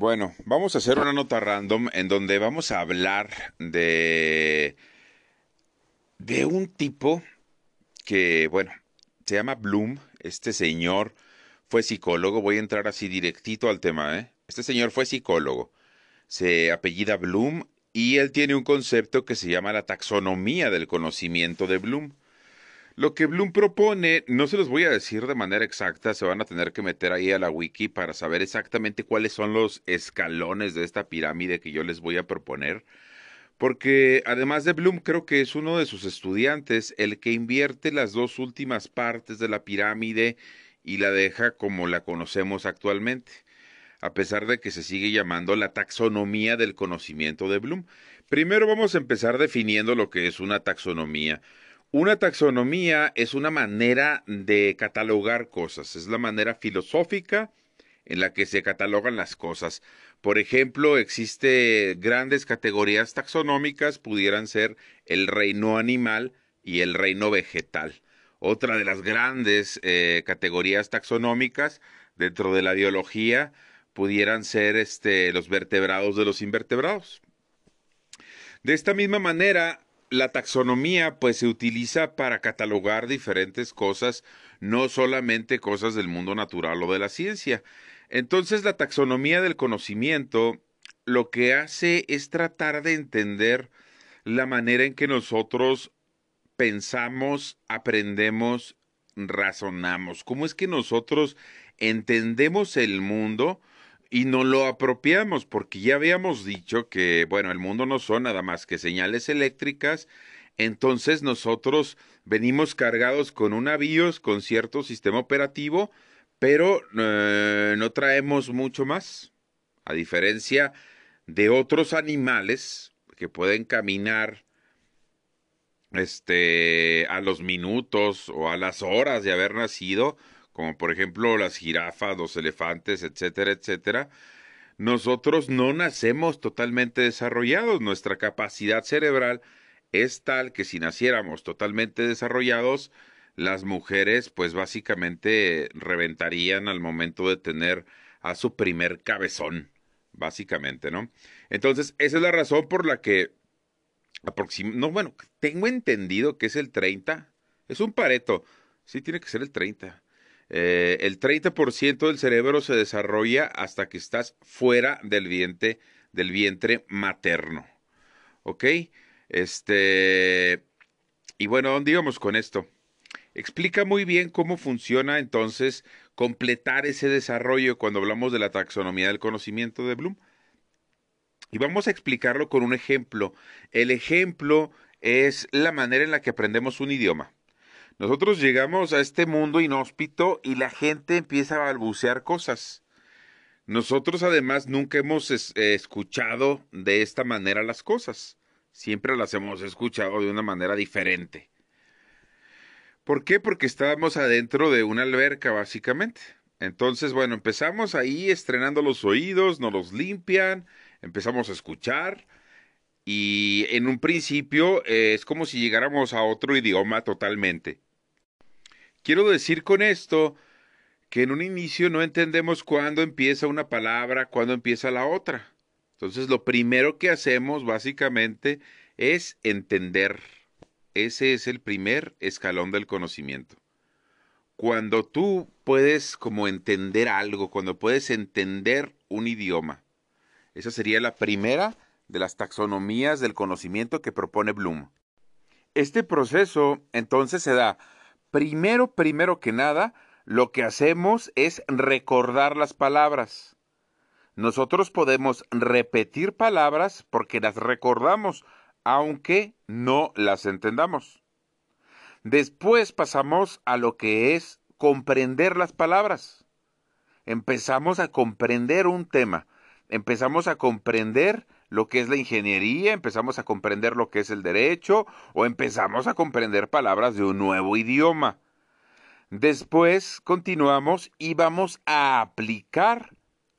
Bueno, vamos a hacer una nota random en donde vamos a hablar de de un tipo que, bueno, se llama Bloom. Este señor fue psicólogo. Voy a entrar así directito al tema, ¿eh? Este señor fue psicólogo. Se apellida Bloom y él tiene un concepto que se llama la taxonomía del conocimiento de Bloom. Lo que Bloom propone, no se los voy a decir de manera exacta, se van a tener que meter ahí a la wiki para saber exactamente cuáles son los escalones de esta pirámide que yo les voy a proponer. Porque además de Bloom, creo que es uno de sus estudiantes el que invierte las dos últimas partes de la pirámide y la deja como la conocemos actualmente, a pesar de que se sigue llamando la taxonomía del conocimiento de Bloom. Primero vamos a empezar definiendo lo que es una taxonomía. Una taxonomía es una manera de catalogar cosas, es la manera filosófica en la que se catalogan las cosas. Por ejemplo, existe grandes categorías taxonómicas, pudieran ser el reino animal y el reino vegetal. Otra de las grandes eh, categorías taxonómicas dentro de la biología pudieran ser este, los vertebrados de los invertebrados. De esta misma manera, la taxonomía pues se utiliza para catalogar diferentes cosas, no solamente cosas del mundo natural o de la ciencia. Entonces la taxonomía del conocimiento lo que hace es tratar de entender la manera en que nosotros pensamos, aprendemos, razonamos, cómo es que nosotros entendemos el mundo y no lo apropiamos, porque ya habíamos dicho que, bueno, el mundo no son nada más que señales eléctricas, entonces nosotros venimos cargados con un avios, con cierto sistema operativo, pero eh, no traemos mucho más, a diferencia de otros animales que pueden caminar este a los minutos o a las horas de haber nacido, como por ejemplo las jirafas, los elefantes, etcétera, etcétera, nosotros no nacemos totalmente desarrollados. Nuestra capacidad cerebral es tal que si naciéramos totalmente desarrollados, las mujeres pues básicamente reventarían al momento de tener a su primer cabezón, básicamente, ¿no? Entonces, esa es la razón por la que no, bueno, tengo entendido que es el 30, es un pareto, sí tiene que ser el 30. Eh, el 30% del cerebro se desarrolla hasta que estás fuera del vientre, del vientre materno. ¿Ok? Este. Y bueno, ¿dónde íbamos con esto? Explica muy bien cómo funciona entonces completar ese desarrollo cuando hablamos de la taxonomía del conocimiento de Bloom. Y vamos a explicarlo con un ejemplo. El ejemplo es la manera en la que aprendemos un idioma. Nosotros llegamos a este mundo inhóspito y la gente empieza a balbucear cosas. Nosotros además nunca hemos eh, escuchado de esta manera las cosas. Siempre las hemos escuchado de una manera diferente. ¿Por qué? Porque estábamos adentro de una alberca, básicamente. Entonces, bueno, empezamos ahí estrenando los oídos, nos los limpian, empezamos a escuchar y en un principio eh, es como si llegáramos a otro idioma totalmente. Quiero decir con esto que en un inicio no entendemos cuándo empieza una palabra, cuándo empieza la otra. Entonces lo primero que hacemos básicamente es entender. Ese es el primer escalón del conocimiento. Cuando tú puedes como entender algo, cuando puedes entender un idioma. Esa sería la primera de las taxonomías del conocimiento que propone Bloom. Este proceso entonces se da primero, primero que nada, lo que hacemos es recordar las palabras. Nosotros podemos repetir palabras porque las recordamos, aunque no las entendamos. Después pasamos a lo que es comprender las palabras. Empezamos a comprender un tema, empezamos a comprender lo que es la ingeniería, empezamos a comprender lo que es el derecho o empezamos a comprender palabras de un nuevo idioma. Después continuamos y vamos a aplicar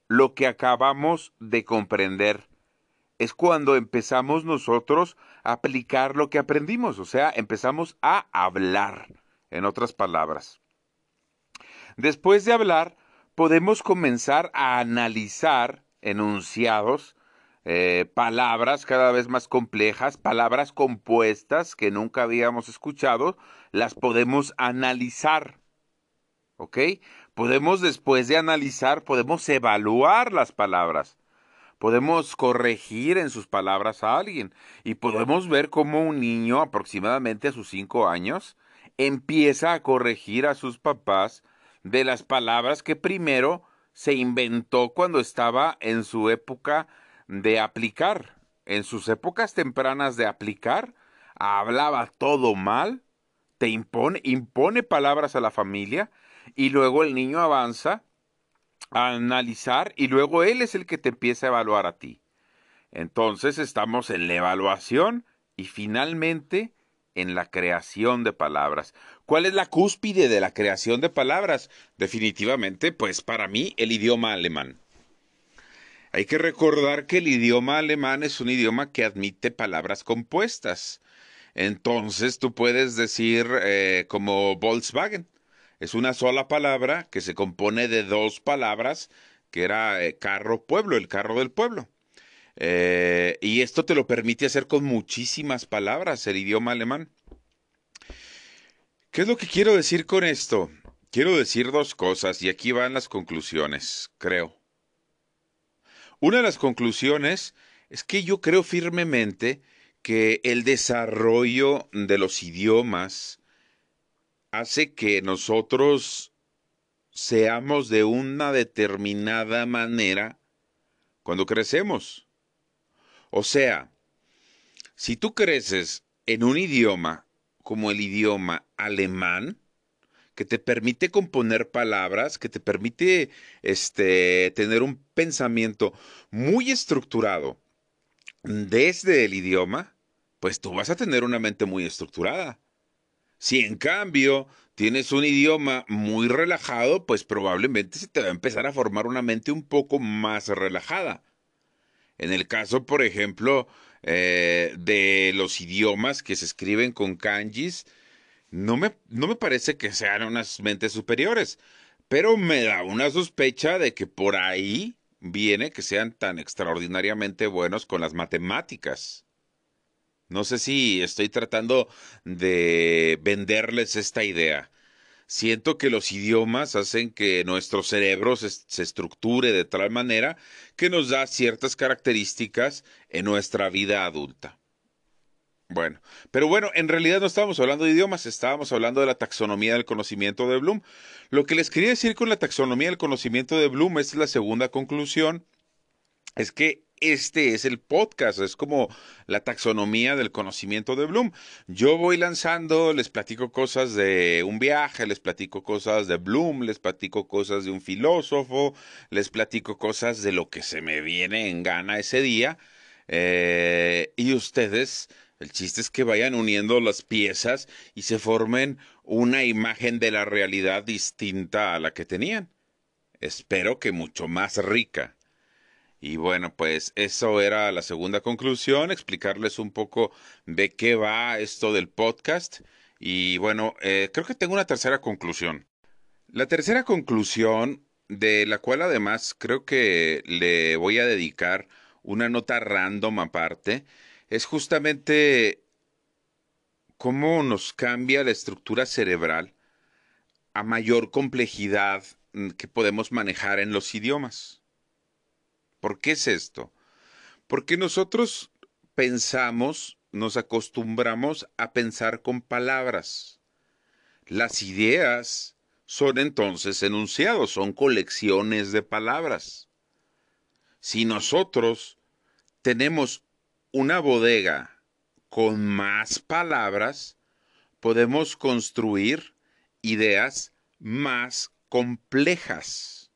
lo que acabamos de comprender. Es cuando empezamos nosotros a aplicar lo que aprendimos, o sea, empezamos a hablar, en otras palabras. Después de hablar, podemos comenzar a analizar enunciados, eh, palabras cada vez más complejas, palabras compuestas que nunca habíamos escuchado, las podemos analizar. ¿Ok? Podemos después de analizar, podemos evaluar las palabras. Podemos corregir en sus palabras a alguien y podemos ver cómo un niño aproximadamente a sus cinco años empieza a corregir a sus papás de las palabras que primero se inventó cuando estaba en su época de aplicar. En sus épocas tempranas de aplicar, hablaba todo mal, te impone, impone palabras a la familia y luego el niño avanza a analizar y luego él es el que te empieza a evaluar a ti. Entonces estamos en la evaluación y finalmente en la creación de palabras. ¿Cuál es la cúspide de la creación de palabras? Definitivamente, pues para mí, el idioma alemán. Hay que recordar que el idioma alemán es un idioma que admite palabras compuestas. Entonces tú puedes decir eh, como Volkswagen. Es una sola palabra que se compone de dos palabras, que era eh, carro pueblo, el carro del pueblo. Eh, y esto te lo permite hacer con muchísimas palabras el idioma alemán. ¿Qué es lo que quiero decir con esto? Quiero decir dos cosas y aquí van las conclusiones, creo. Una de las conclusiones es que yo creo firmemente que el desarrollo de los idiomas hace que nosotros seamos de una determinada manera cuando crecemos. O sea, si tú creces en un idioma como el idioma alemán, que te permite componer palabras, que te permite este, tener un pensamiento muy estructurado desde el idioma, pues tú vas a tener una mente muy estructurada. Si en cambio tienes un idioma muy relajado, pues probablemente se te va a empezar a formar una mente un poco más relajada. En el caso, por ejemplo, eh, de los idiomas que se escriben con kanjis, no me, no me parece que sean unas mentes superiores, pero me da una sospecha de que por ahí viene que sean tan extraordinariamente buenos con las matemáticas. No sé si estoy tratando de venderles esta idea. Siento que los idiomas hacen que nuestro cerebro se, se, estructure de tal manera que nos da ciertas características en nuestra vida adulta. Bueno, pero bueno, en realidad no estábamos hablando de idiomas, estábamos hablando de la taxonomía del conocimiento de Bloom. Lo que les quería decir con la taxonomía del conocimiento de Bloom es la segunda conclusión, es que este es el podcast, es como la taxonomía del conocimiento de Bloom. Yo voy lanzando, les platico cosas de un viaje, les platico cosas de Bloom, les platico cosas de un filósofo, les platico cosas de lo que se me viene en gana ese día. Eh, y ustedes, el chiste es que vayan uniendo las piezas y se formen una imagen de la realidad distinta a la que tenían. Espero que mucho más rica. Y bueno, pues eso era la segunda conclusión, explicarles un poco de qué va esto del podcast. Y bueno, eh, creo que tengo una tercera conclusión. La tercera conclusión, de la cual además creo que le voy a dedicar una nota random aparte, es justamente cómo nos cambia la estructura cerebral a mayor complejidad mm, que podemos manejar en los idiomas. ¿Por qué es esto? Porque nosotros pensamos, nos acostumbramos a pensar con palabras. Las ideas son entonces enunciados, son colecciones de palabras. Si nosotros tenemos una bodega con más palabras, podemos construir ideas más complejas.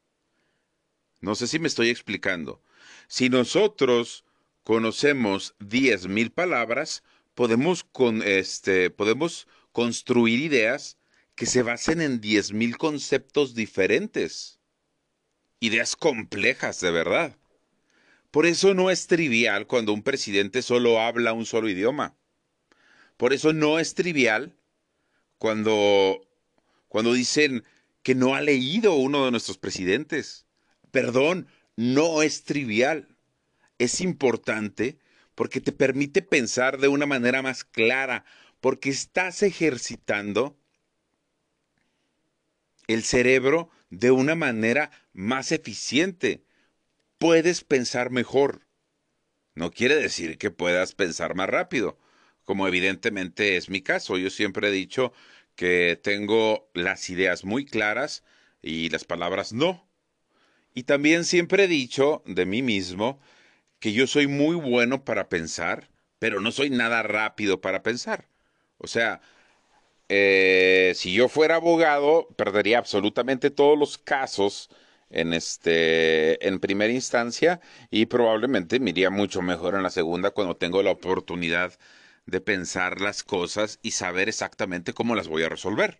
No sé si me estoy explicando. Si nosotros conocemos diez mil palabras, podemos, con, este, podemos construir ideas que se basen en diez mil conceptos diferentes. Ideas complejas, de verdad. Por eso no es trivial cuando un presidente solo habla un solo idioma. Por eso no es trivial cuando, cuando dicen que no ha leído uno de nuestros presidentes. Perdón, no es trivial, es importante porque te permite pensar de una manera más clara, porque estás ejercitando el cerebro de una manera más eficiente. Puedes pensar mejor. No quiere decir que puedas pensar más rápido, como evidentemente es mi caso. Yo siempre he dicho que tengo las ideas muy claras y las palabras no. Y también siempre he dicho de mí mismo que yo soy muy bueno para pensar, pero no soy nada rápido para pensar. O sea, eh, si yo fuera abogado, perdería absolutamente todos los casos en este en primera instancia y probablemente me iría mucho mejor en la segunda cuando tengo la oportunidad de pensar las cosas y saber exactamente cómo las voy a resolver.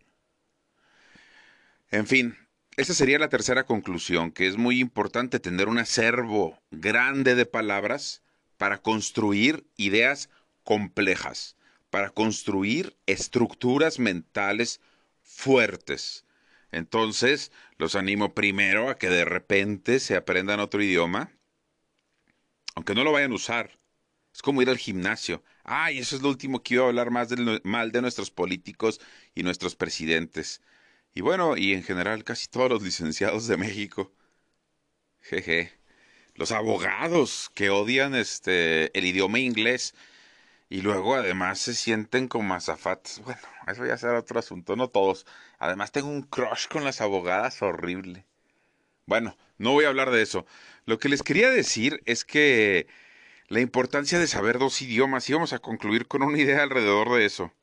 En fin, esa sería la tercera conclusión, que es muy importante tener un acervo grande de palabras para construir ideas complejas, para construir estructuras mentales fuertes. Entonces, los animo primero a que de repente se aprendan otro idioma, aunque no lo vayan a usar. Es como ir al gimnasio. Ay, eso es lo último que iba a hablar más del, mal de nuestros políticos y nuestros presidentes. Y bueno, y en general casi todos los licenciados de México. Jeje. Los abogados que odian este el idioma inglés y luego además se sienten como azafates. Bueno, eso ya será otro asunto, no todos. Además tengo un crush con las abogadas horrible. Bueno, no voy a hablar de eso. Lo que les quería decir es que la importancia de saber dos idiomas, y vamos a concluir con una idea alrededor de eso.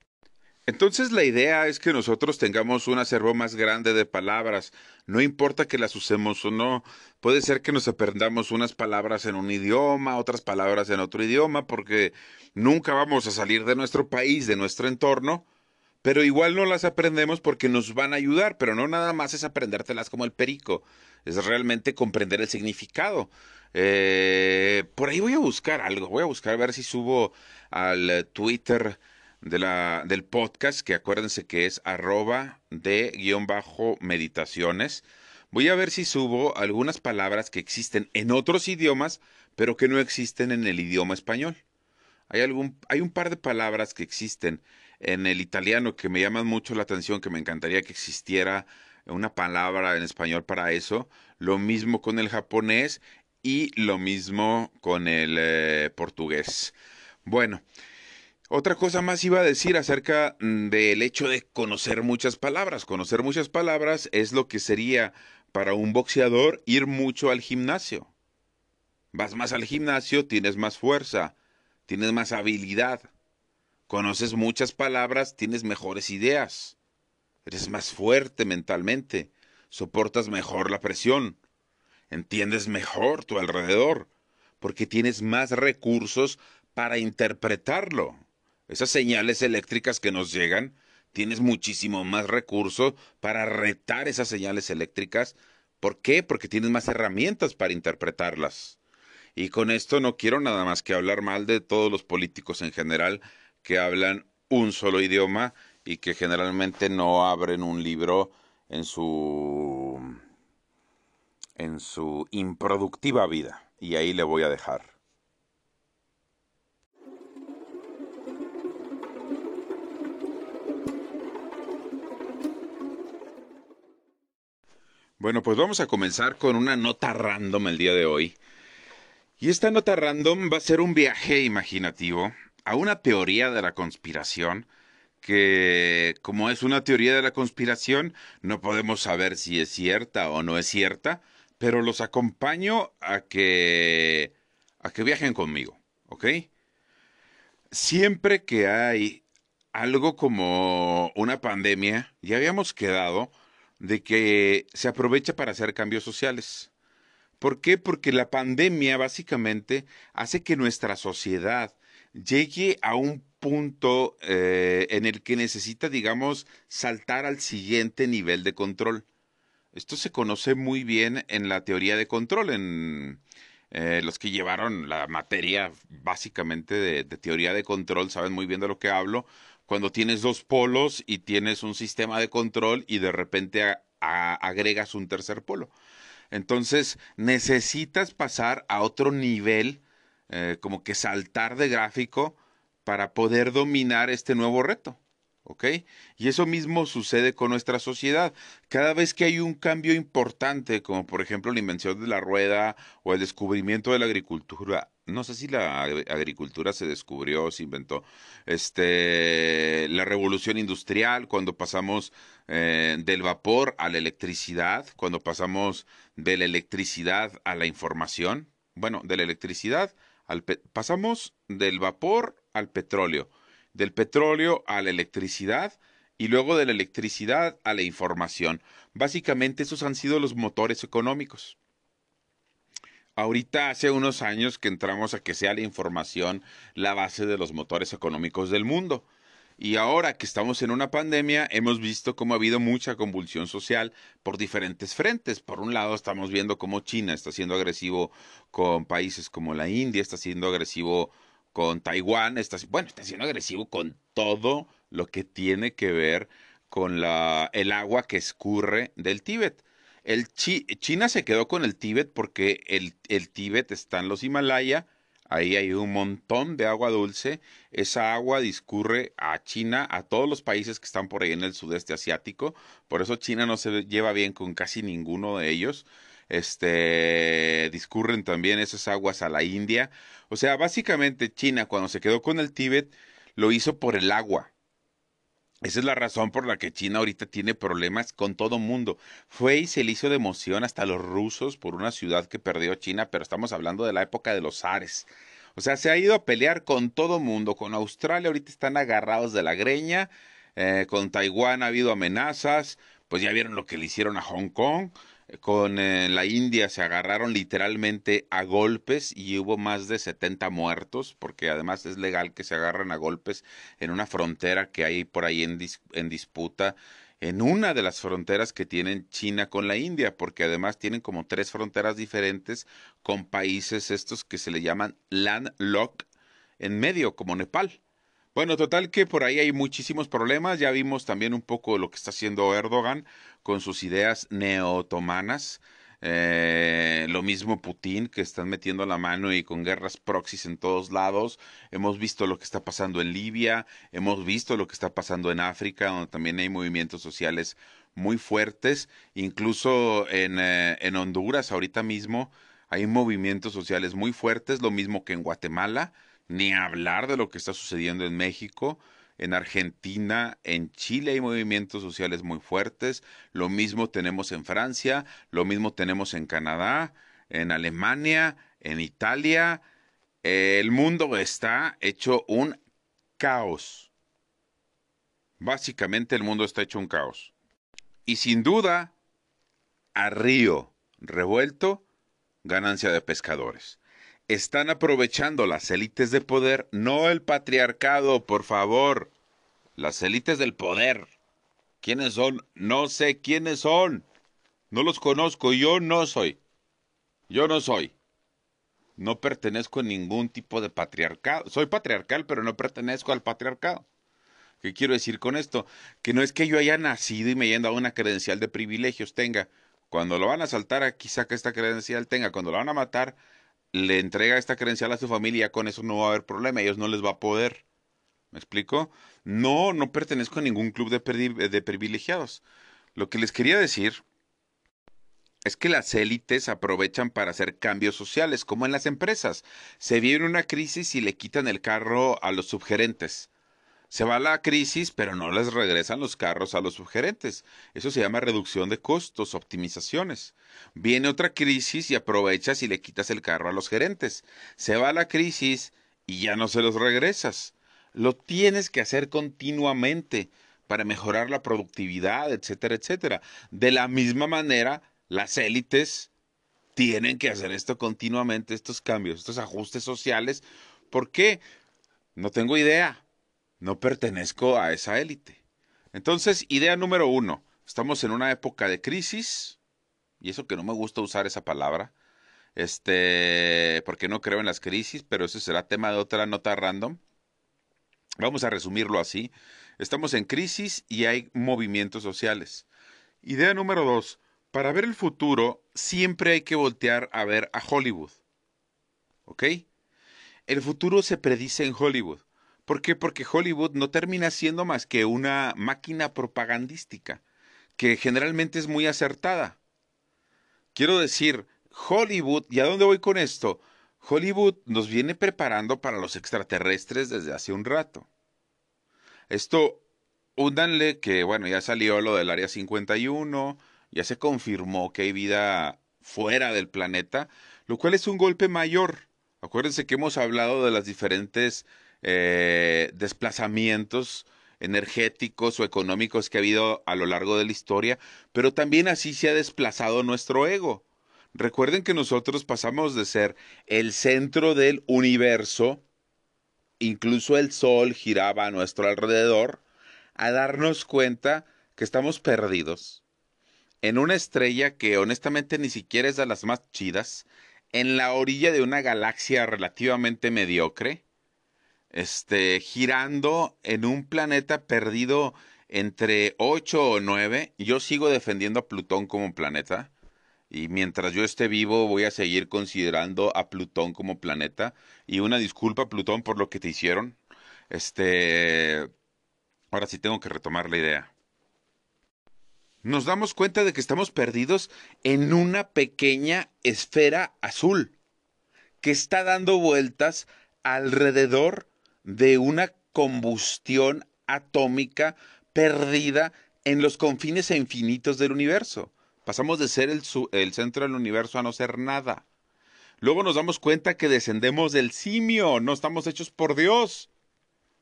Entonces la idea es que nosotros tengamos un acervo más grande de palabras, no importa que las usemos o no, puede ser que nos aprendamos unas palabras en un idioma, otras palabras en otro idioma, porque nunca vamos a salir de nuestro país, de nuestro entorno, pero igual no las aprendemos porque nos van a ayudar, pero no nada más es aprendértelas como el perico, es realmente comprender el significado. Eh, por ahí voy a buscar algo, voy a buscar a ver si subo al Twitter del podcast, que acuérdense que es arroba de guion bajo meditaciones. Voy a ver si subo algunas palabras que existen en otros idiomas, pero que no existen en el idioma español. Hay, algún, hay un par de palabras que existen en el italiano que me llaman mucho la atención, que me encantaría que existiera una palabra en español para eso. Lo mismo con el japonés y lo mismo con el eh, portugués. Bueno, otra cosa más iba a decir acerca mm, del hecho de conocer muchas palabras. Conocer muchas palabras es lo que sería para un boxeador ir mucho al gimnasio. Vas más al gimnasio, tienes más fuerza, tienes más habilidad. Conoces muchas palabras, tienes mejores ideas. Eres más fuerte mentalmente, soportas mejor la presión, entiendes mejor tu alrededor, porque tienes más recursos para interpretarlo esas señales eléctricas que nos llegan, tienes muchísimo más recursos para retar esas señales eléctricas. ¿Por qué? Porque tienes más herramientas para interpretarlas. Y con esto no quiero nada más que hablar mal de todos los políticos en general que hablan un solo idioma y que generalmente no abren un libro en su en su improductiva vida. Y ahí le voy a dejar. Bueno, pues vamos a comenzar con una nota random el día de hoy. Y esta nota random va a ser un viaje imaginativo a una teoría de la conspiración que, como es una teoría de la conspiración, no podemos saber si es cierta o no es cierta, pero los acompaño a que a que viajen conmigo, ¿ok? Siempre que hay algo como una pandemia, ya habíamos quedado de que se aprovecha para hacer cambios sociales. ¿Por qué? Porque la pandemia básicamente hace que nuestra sociedad llegue a un punto eh, en el que necesita, digamos, saltar al siguiente nivel de control. Esto se conoce muy bien en la teoría de control, en eh, los que llevaron la materia básicamente de, de teoría de control, saben muy bien de lo que hablo, cuando tienes dos polos y tienes un sistema de control y de repente agregas un tercer polo. Entonces necesitas pasar a otro nivel, eh, como que saltar de gráfico para poder dominar este nuevo reto. ¿Ok? Y eso mismo sucede con nuestra sociedad. Cada vez que hay un cambio importante, como por ejemplo la invención de la rueda o el descubrimiento de la agricultura, no sé si la agricultura se descubrió, se inventó, este, la revolución industrial, cuando pasamos eh, del vapor a la electricidad, cuando pasamos de la electricidad a la información, bueno, de la electricidad al pasamos del vapor al petróleo del petróleo a la electricidad y luego de la electricidad a la información. Básicamente esos han sido los motores económicos. Ahorita hace unos años que entramos a que sea la información la base de los motores económicos del mundo. Y ahora que estamos en una pandemia, hemos visto cómo ha habido mucha convulsión social por diferentes frentes. Por un lado, estamos viendo cómo China está siendo agresivo con países como la India, está siendo agresivo con Taiwán, está, bueno, está siendo agresivo con todo lo que tiene que ver con la, el agua que escurre del Tíbet. El China se quedó con el Tíbet porque el, el Tíbet está en los Himalaya, ahí hay un montón de agua dulce, esa agua discurre a China, a todos los países que están por ahí en el sudeste asiático, por eso China no se lleva bien con casi ninguno de ellos este, discurren también esas aguas a la India. O sea, básicamente China cuando se quedó con el Tíbet lo hizo por el agua. Esa es la razón por la que China ahorita tiene problemas con todo mundo. Fue y se le hizo de emoción hasta los rusos por una ciudad que perdió China, pero estamos hablando de la época de los Ares. O sea, se ha ido a pelear con todo mundo. Con Australia ahorita están agarrados de la greña. Eh, con Taiwán ha habido amenazas. Pues ya vieron lo que le hicieron a Hong Kong con eh, la India se agarraron literalmente a golpes y hubo más de 70 muertos, porque además es legal que se agarren a golpes en una frontera que hay por ahí en, en disputa, en una de las fronteras que tienen China con la India, porque además tienen como tres fronteras diferentes con países estos que se le llaman landlocked en medio, como Nepal. Bueno, total que por ahí hay muchísimos problemas. Ya vimos también un poco lo que está haciendo Erdogan con sus ideas neotomanas. Eh, lo mismo Putin, que están metiendo la mano y con guerras proxies en todos lados. Hemos visto lo que está pasando en Libia, hemos visto lo que está pasando en África, donde también hay movimientos sociales muy fuertes. Incluso en, eh, en Honduras, ahorita mismo, hay movimientos sociales muy fuertes, lo mismo que en Guatemala ni hablar de lo que está sucediendo en México. En Argentina, en Chile hay movimientos sociales muy fuertes. Lo mismo tenemos en Francia, lo mismo tenemos en Canadá, en Alemania, en Italia. El mundo está hecho un caos. Básicamente el mundo está hecho un caos. Y sin duda, a río revuelto, ganancia de pescadores están aprovechando las élites de poder, no el patriarcado, por favor. Las élites del poder. ¿Quiénes son? No sé quiénes son. No los conozco, yo no soy. Yo no soy. No pertenezco a ningún tipo de patriarcado. Soy patriarcal, pero no pertenezco al patriarcado. ¿Qué quiero decir con esto? Que no es que yo haya nacido y me hayan dado una credencial de privilegios, tenga. Cuando lo van a saltar aquí, saca esta credencial, tenga. Cuando lo van a matar, le entrega esta credencial a su familia, con eso no va a haber problema, ellos no les va a poder. ¿Me explico? No, no pertenezco a ningún club de, de privilegiados. Lo que les quería decir es que las élites aprovechan para hacer cambios sociales, como en las empresas. Se viene una crisis y le quitan el carro a los subgerentes. Se va la crisis, pero no les regresan los carros a los sugerentes. Eso se llama reducción de costos, optimizaciones. Viene otra crisis y aprovechas y le quitas el carro a los gerentes. Se va la crisis y ya no se los regresas. Lo tienes que hacer continuamente para mejorar la productividad, etcétera, etcétera. De la misma manera, las élites tienen que hacer esto continuamente, estos cambios, estos ajustes sociales. ¿Por qué? No tengo idea no pertenezco a esa élite. Entonces, idea número uno, estamos en una época de crisis, y eso que no me gusta usar esa palabra, este, porque no creo en las crisis, pero ese será tema de otra nota random. Vamos a resumirlo así. Estamos en crisis y hay movimientos sociales. Idea número dos, Para ver el futuro, siempre hay que voltear a ver a Hollywood. ¿Ok? El futuro se predice en Hollywood. ¿Por qué? Porque Hollywood no termina siendo más que una máquina propagandística, que generalmente es muy acertada. Quiero decir, Hollywood, ¿y a dónde voy con esto? Hollywood nos viene preparando para los extraterrestres desde hace un rato. Esto, úndanle que, bueno, ya salió lo del Área 51, ya se confirmó que hay vida fuera del planeta, lo cual es un golpe mayor. Acuérdense que hemos hablado de los diferentes eh, desplazamientos energéticos o económicos que ha habido a lo largo de la historia, pero también así se ha desplazado nuestro ego. Recuerden que nosotros pasamos de ser el centro del universo, incluso el Sol giraba a nuestro alrededor, a darnos cuenta que estamos perdidos en una estrella que honestamente ni siquiera es de las más chidas, en la orilla de una galaxia relativamente mediocre, este, girando en un planeta perdido entre 8 o 9. Yo sigo defendiendo a Plutón como planeta. Y mientras yo esté vivo voy a seguir considerando a Plutón como planeta. Y una disculpa, Plutón, por lo que te hicieron. Este. Ahora sí tengo que retomar la idea. Nos damos cuenta de que estamos perdidos en una pequeña esfera azul que está dando vueltas alrededor de una combustión atómica perdida en los confines infinitos del universo. Pasamos de ser el, el, centro del universo a no ser nada. Luego nos damos cuenta que descendemos del simio, no estamos hechos por Dios.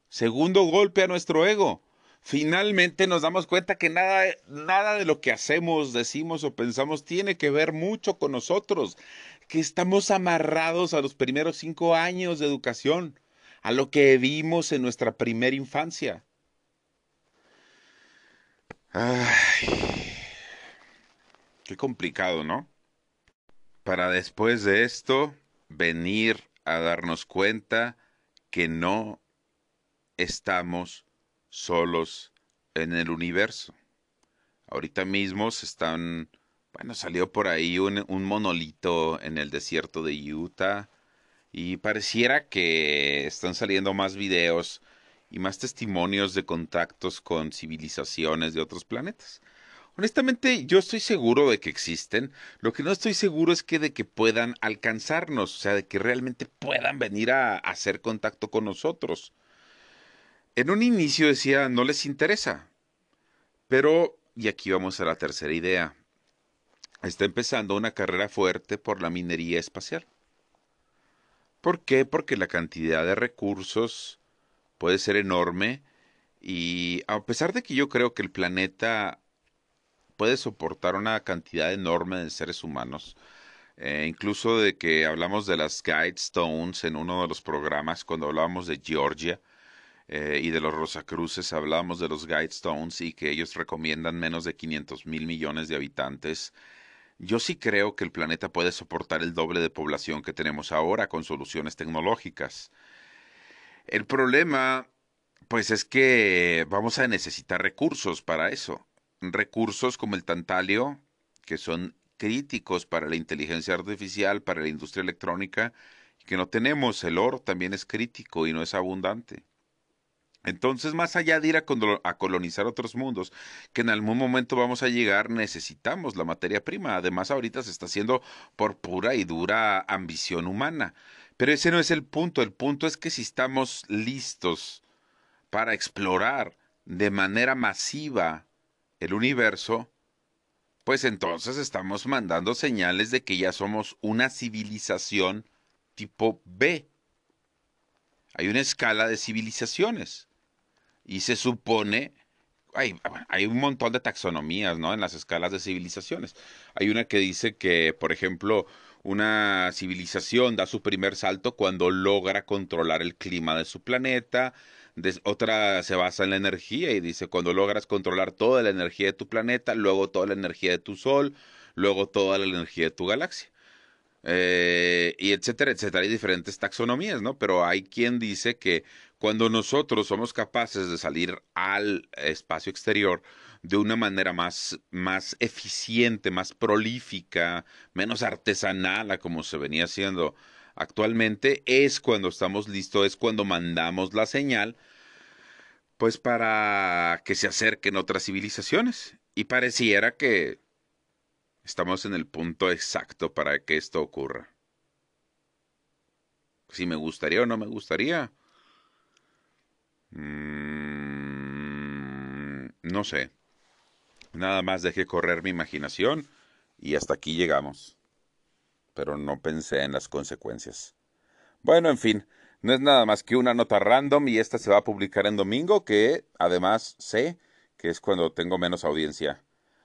Segundo golpe a nuestro ego. Finalmente nos damos cuenta que nada, nada de lo que hacemos, decimos o pensamos tiene que ver mucho con nosotros, que estamos amarrados a los primeros cinco años de educación a lo que vimos en nuestra primera infancia. Ay, qué complicado, ¿no? Para después de esto venir a darnos cuenta que no estamos solos en el universo. Ahorita mismo se están, bueno, salió por ahí un, un monolito en el desierto de Utah y pareciera que están saliendo más videos y más testimonios de contactos con civilizaciones de otros planetas. Honestamente, yo estoy seguro de que existen. Lo que no estoy seguro es que de que puedan alcanzarnos, o sea, de que realmente puedan venir a, hacer contacto con nosotros. En un inicio decía, no les interesa. Pero, y aquí vamos a la tercera idea, está empezando una carrera fuerte por la minería espacial. ¿Por qué? Porque la cantidad de recursos puede ser enorme y a pesar de que yo creo que el planeta puede soportar una cantidad enorme de seres humanos, eh, incluso de que hablamos de las Guidestones en uno de los programas cuando hablábamos de Georgia eh, y de los Rosacruces, hablábamos de los Guidestones y que ellos recomiendan menos de 500 mil millones de habitantes yo sí creo que el planeta puede soportar el doble de población que tenemos ahora con soluciones tecnológicas. El problema, pues es que vamos a necesitar recursos para eso. Recursos como el tantalio, que son críticos para la inteligencia artificial, para la industria electrónica, que no tenemos. El oro también es crítico y no es abundante. Entonces, más allá de ir a, colonizar otros mundos, que en algún momento vamos a llegar, necesitamos la materia prima. Además, ahorita se está haciendo por pura y dura ambición humana. Pero ese no es el punto. El punto es que si estamos listos para explorar de manera masiva el universo, pues entonces estamos mandando señales de que ya somos una civilización tipo B. Hay una escala de civilizaciones y se supone, hay, hay un montón de taxonomías, ¿no? En las escalas de civilizaciones. Hay una que dice que, por ejemplo, una civilización da su primer salto cuando logra controlar el clima de su planeta. otra se basa en la energía y dice cuando logras controlar toda la energía de tu planeta, luego toda la energía de tu sol, luego toda la energía de tu galaxia. eh, y etcétera, etcétera. Hay diferentes taxonomías, ¿no? Pero hay quien dice que cuando nosotros somos capaces de salir al espacio exterior de una manera más, más eficiente, más prolífica, menos artesanal a como se venía haciendo actualmente, es cuando estamos listos, es cuando mandamos la señal, pues para que se acerquen otras civilizaciones. Y pareciera que estamos en el punto exacto para que esto ocurra. Si me gustaría o no me gustaría. Mm, no sé. Nada más dejé correr mi imaginación y hasta aquí llegamos. Pero no pensé en las consecuencias. Bueno, en fin, no es nada más que una nota random y esta se va a publicar en domingo, que además sé que es cuando tengo menos audiencia.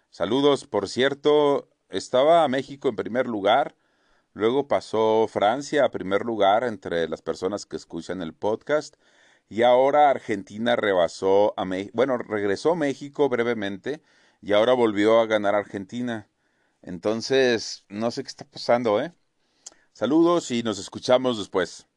Saludos, por cierto, estaba México en primer lugar, luego pasó Francia a primer lugar entre las personas que escuchan el podcast y ahora Argentina rebasó a México, bueno, regresó México brevemente y ahora volvió a ganar Argentina. Entonces, no sé qué está pasando, ¿eh? Saludos y nos escuchamos después.